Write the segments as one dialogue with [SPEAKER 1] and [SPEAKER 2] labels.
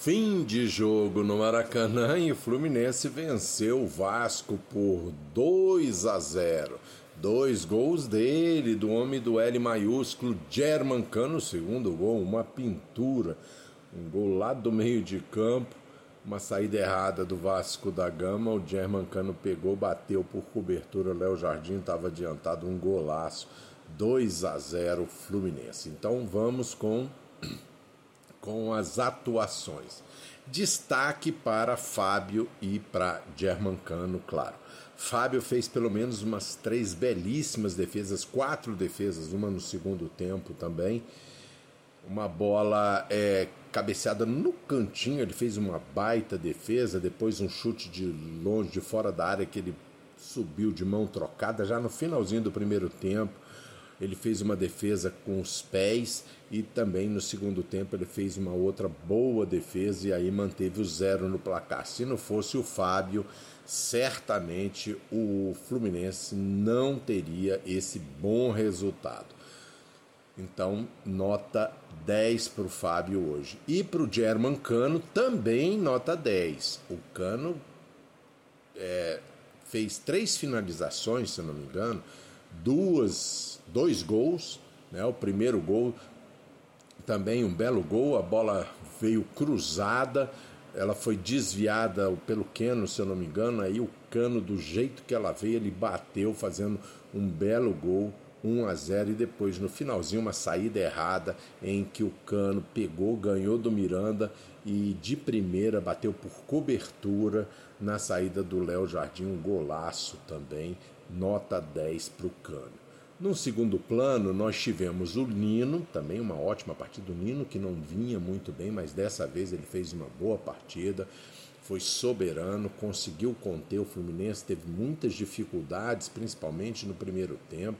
[SPEAKER 1] Fim de jogo no Maracanã e o Fluminense venceu o Vasco por 2 a 0. Dois gols dele, do homem do L maiúsculo, Germancano, segundo gol, uma pintura. Um gol lá do meio de campo, uma saída errada do Vasco da Gama. O Germancano pegou, bateu por cobertura. Léo Jardim estava adiantado, um golaço. 2 a 0 Fluminense. Então vamos com com as atuações. Destaque para Fábio e para Germancano, claro. Fábio fez pelo menos umas três belíssimas defesas, quatro defesas, uma no segundo tempo também. Uma bola é, cabeceada no cantinho, ele fez uma baita defesa, depois um chute de longe, de fora da área, que ele subiu de mão trocada já no finalzinho do primeiro tempo. Ele fez uma defesa com os pés e também no segundo tempo ele fez uma outra boa defesa e aí manteve o zero no placar. Se não fosse o Fábio, certamente o Fluminense não teria esse bom resultado. Então, nota 10 para o Fábio hoje. E para o German Cano, também nota 10. O Cano é, fez três finalizações, se não me engano, duas, dois gols. Né? O primeiro gol também um belo gol, a bola veio cruzada, ela foi desviada pelo Cano, se eu não me engano, aí o Cano, do jeito que ela veio, ele bateu fazendo um belo gol, 1 a 0 e depois no finalzinho uma saída errada em que o Cano pegou, ganhou do Miranda e de primeira bateu por cobertura na saída do Léo Jardim, um golaço também, nota 10 para o Cano. No segundo plano, nós tivemos o Nino, também uma ótima partida do Nino, que não vinha muito bem, mas dessa vez ele fez uma boa partida, foi soberano, conseguiu conter o Fluminense, teve muitas dificuldades, principalmente no primeiro tempo.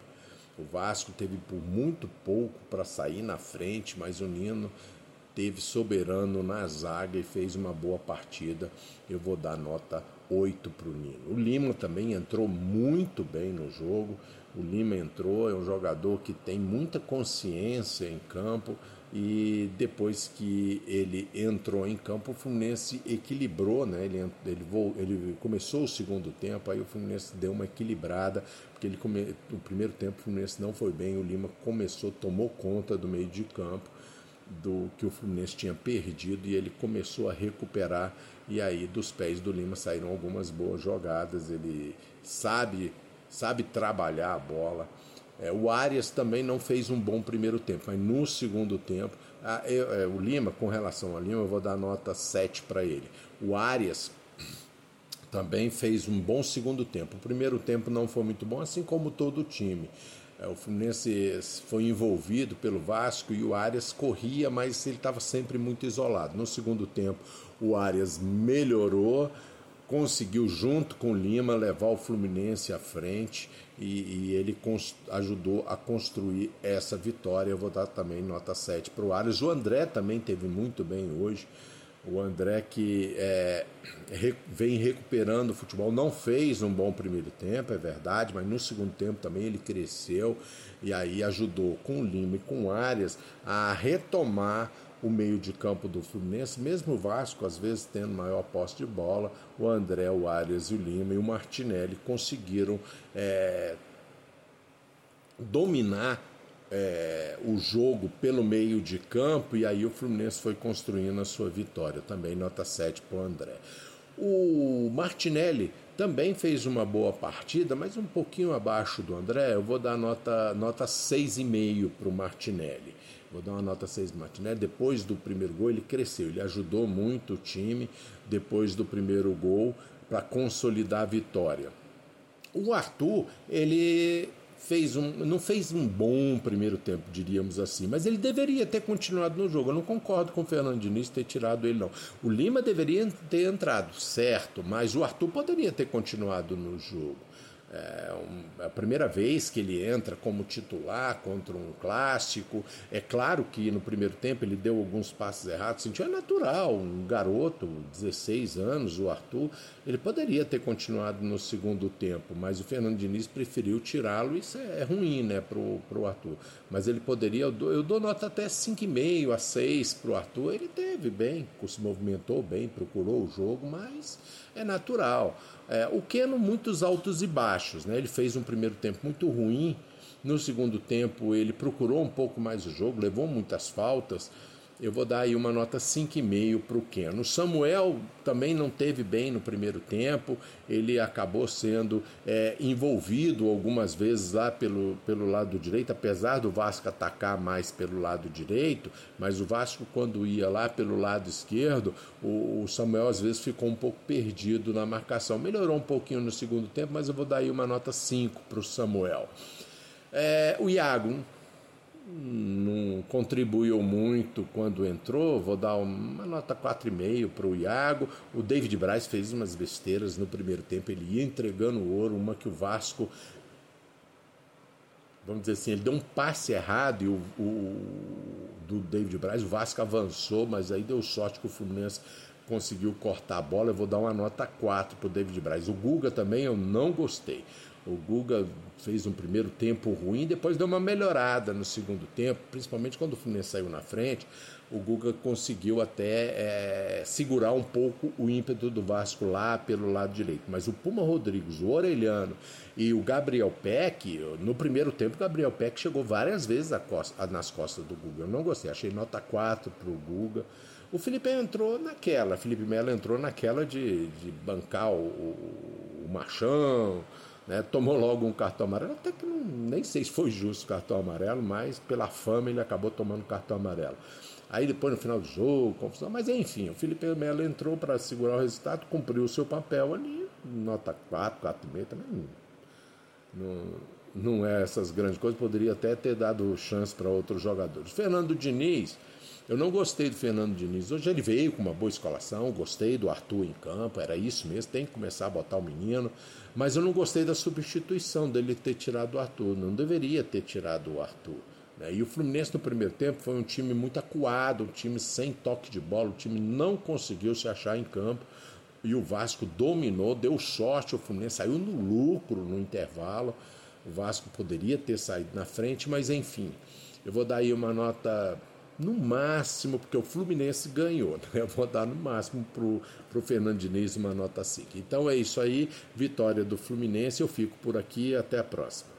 [SPEAKER 1] O Vasco teve por muito pouco para sair na frente, mas o Nino teve soberano na zaga e fez uma boa partida. Eu vou dar nota 8 para o Nino. O Lima também entrou muito bem no jogo. O Lima entrou, é um jogador que tem muita consciência em campo e depois que ele entrou em campo, o Fluminense equilibrou, né? Ele, ele, ele começou o segundo tempo, aí o Fluminense deu uma equilibrada, porque ele come, no primeiro tempo o Fluminense não foi bem, o Lima começou, tomou conta do meio de campo do que o Fluminense tinha perdido e ele começou a recuperar e aí dos pés do Lima saíram algumas boas jogadas, ele sabe sabe trabalhar a bola. É, o Arias também não fez um bom primeiro tempo, mas no segundo tempo, a, eu, é, o Lima, com relação ao Lima, eu vou dar nota 7 para ele. O Arias também fez um bom segundo tempo. O primeiro tempo não foi muito bom, assim como todo o time. É, o Fluminense foi envolvido pelo Vasco e o Arias corria, mas ele estava sempre muito isolado. No segundo tempo, o Arias melhorou, conseguiu, junto com o Lima, levar o Fluminense à frente e, e ele ajudou a construir essa vitória. Eu vou dar também nota 7 para o Arias. O André também teve muito bem hoje. O André que é, vem recuperando o futebol, não fez um bom primeiro tempo, é verdade, mas no segundo tempo também ele cresceu e aí ajudou com o Lima e com o Arias a retomar o meio de campo do Fluminense, mesmo o Vasco às vezes tendo maior posse de bola, o André, o Arias e o Lima e o Martinelli conseguiram é, dominar é, o jogo pelo meio de campo e aí o Fluminense foi construindo a sua vitória. Também nota 7 para o André. O Martinelli também fez uma boa partida, mas um pouquinho abaixo do André. Eu vou dar nota, nota 6,5 para o Martinelli. Vou dar uma nota 6 para Martinelli. Depois do primeiro gol, ele cresceu, ele ajudou muito o time depois do primeiro gol para consolidar a vitória. O Arthur, ele fez um, não fez um bom primeiro tempo, diríamos assim, mas ele deveria ter continuado no jogo. Eu não concordo com o Fernando Diniz ter tirado ele, não. O Lima deveria ter entrado, certo, mas o Arthur poderia ter continuado no jogo. É a primeira vez que ele entra como titular contra um clássico. É claro que no primeiro tempo ele deu alguns passos errados, sentiu é natural, um garoto, 16 anos, o Arthur, ele poderia ter continuado no segundo tempo, mas o Fernando Diniz preferiu tirá-lo, isso é, é ruim né, para o Arthur. Mas ele poderia, eu dou, eu dou nota até 5,5 a 6 para o Arthur, ele teve bem, se movimentou bem, procurou o jogo, mas é natural. É, o Keno, muitos altos e baixos. Né? Ele fez um primeiro tempo muito ruim. No segundo tempo, ele procurou um pouco mais o jogo, levou muitas faltas. Eu vou dar aí uma nota 5,5 para o Keno. O Samuel também não teve bem no primeiro tempo, ele acabou sendo é, envolvido algumas vezes lá pelo, pelo lado direito, apesar do Vasco atacar mais pelo lado direito, mas o Vasco, quando ia lá pelo lado esquerdo, o, o Samuel às vezes ficou um pouco perdido na marcação. Melhorou um pouquinho no segundo tempo, mas eu vou dar aí uma nota 5 para o Samuel. É, o Iago não contribuiu muito quando entrou, vou dar uma nota 4,5 para o Iago. O David Braz fez umas besteiras no primeiro tempo, ele ia entregando o ouro, uma que o Vasco, vamos dizer assim, ele deu um passe errado e o, o do David Braz, o Vasco avançou, mas aí deu sorte que o Fluminense conseguiu cortar a bola. Eu vou dar uma nota 4 para o David Braz. O Guga também eu não gostei. O Guga fez um primeiro tempo ruim, depois deu uma melhorada no segundo tempo, principalmente quando o Fluminense saiu na frente. O Guga conseguiu até é, segurar um pouco o ímpeto do Vasco lá pelo lado direito. Mas o Puma Rodrigues, o Orelhano e o Gabriel Peck, no primeiro tempo, o Gabriel Peck chegou várias vezes costa, nas costas do Guga. Eu não gostei, achei nota 4 para o Guga. O Felipe entrou naquela, Felipe Melo entrou naquela de, de bancar o, o, o Machão né? Tomou logo um cartão amarelo, até que não, nem sei se foi justo o cartão amarelo, mas pela fama ele acabou tomando cartão amarelo. Aí depois no final do jogo, confusão, mas enfim, o Felipe Melo entrou para segurar o resultado, cumpriu o seu papel ali, nota 4, 4,5 também não, não é essas grandes coisas, poderia até ter dado chance para outros jogadores. Fernando Diniz, eu não gostei do Fernando Diniz. Hoje ele veio com uma boa escalação, gostei do Arthur em campo, era isso mesmo, tem que começar a botar o menino. Mas eu não gostei da substituição dele ter tirado o Arthur. Não deveria ter tirado o Arthur. Né? E o Fluminense no primeiro tempo foi um time muito acuado, um time sem toque de bola, o time não conseguiu se achar em campo. E o Vasco dominou, deu sorte, o Fluminense saiu no lucro no intervalo. O Vasco poderia ter saído na frente, mas enfim. Eu vou dar aí uma nota no máximo, porque o Fluminense ganhou, né? eu vou dar no máximo para o Fernando Diniz uma nota 5. Então é isso aí, vitória do Fluminense, eu fico por aqui, até a próxima.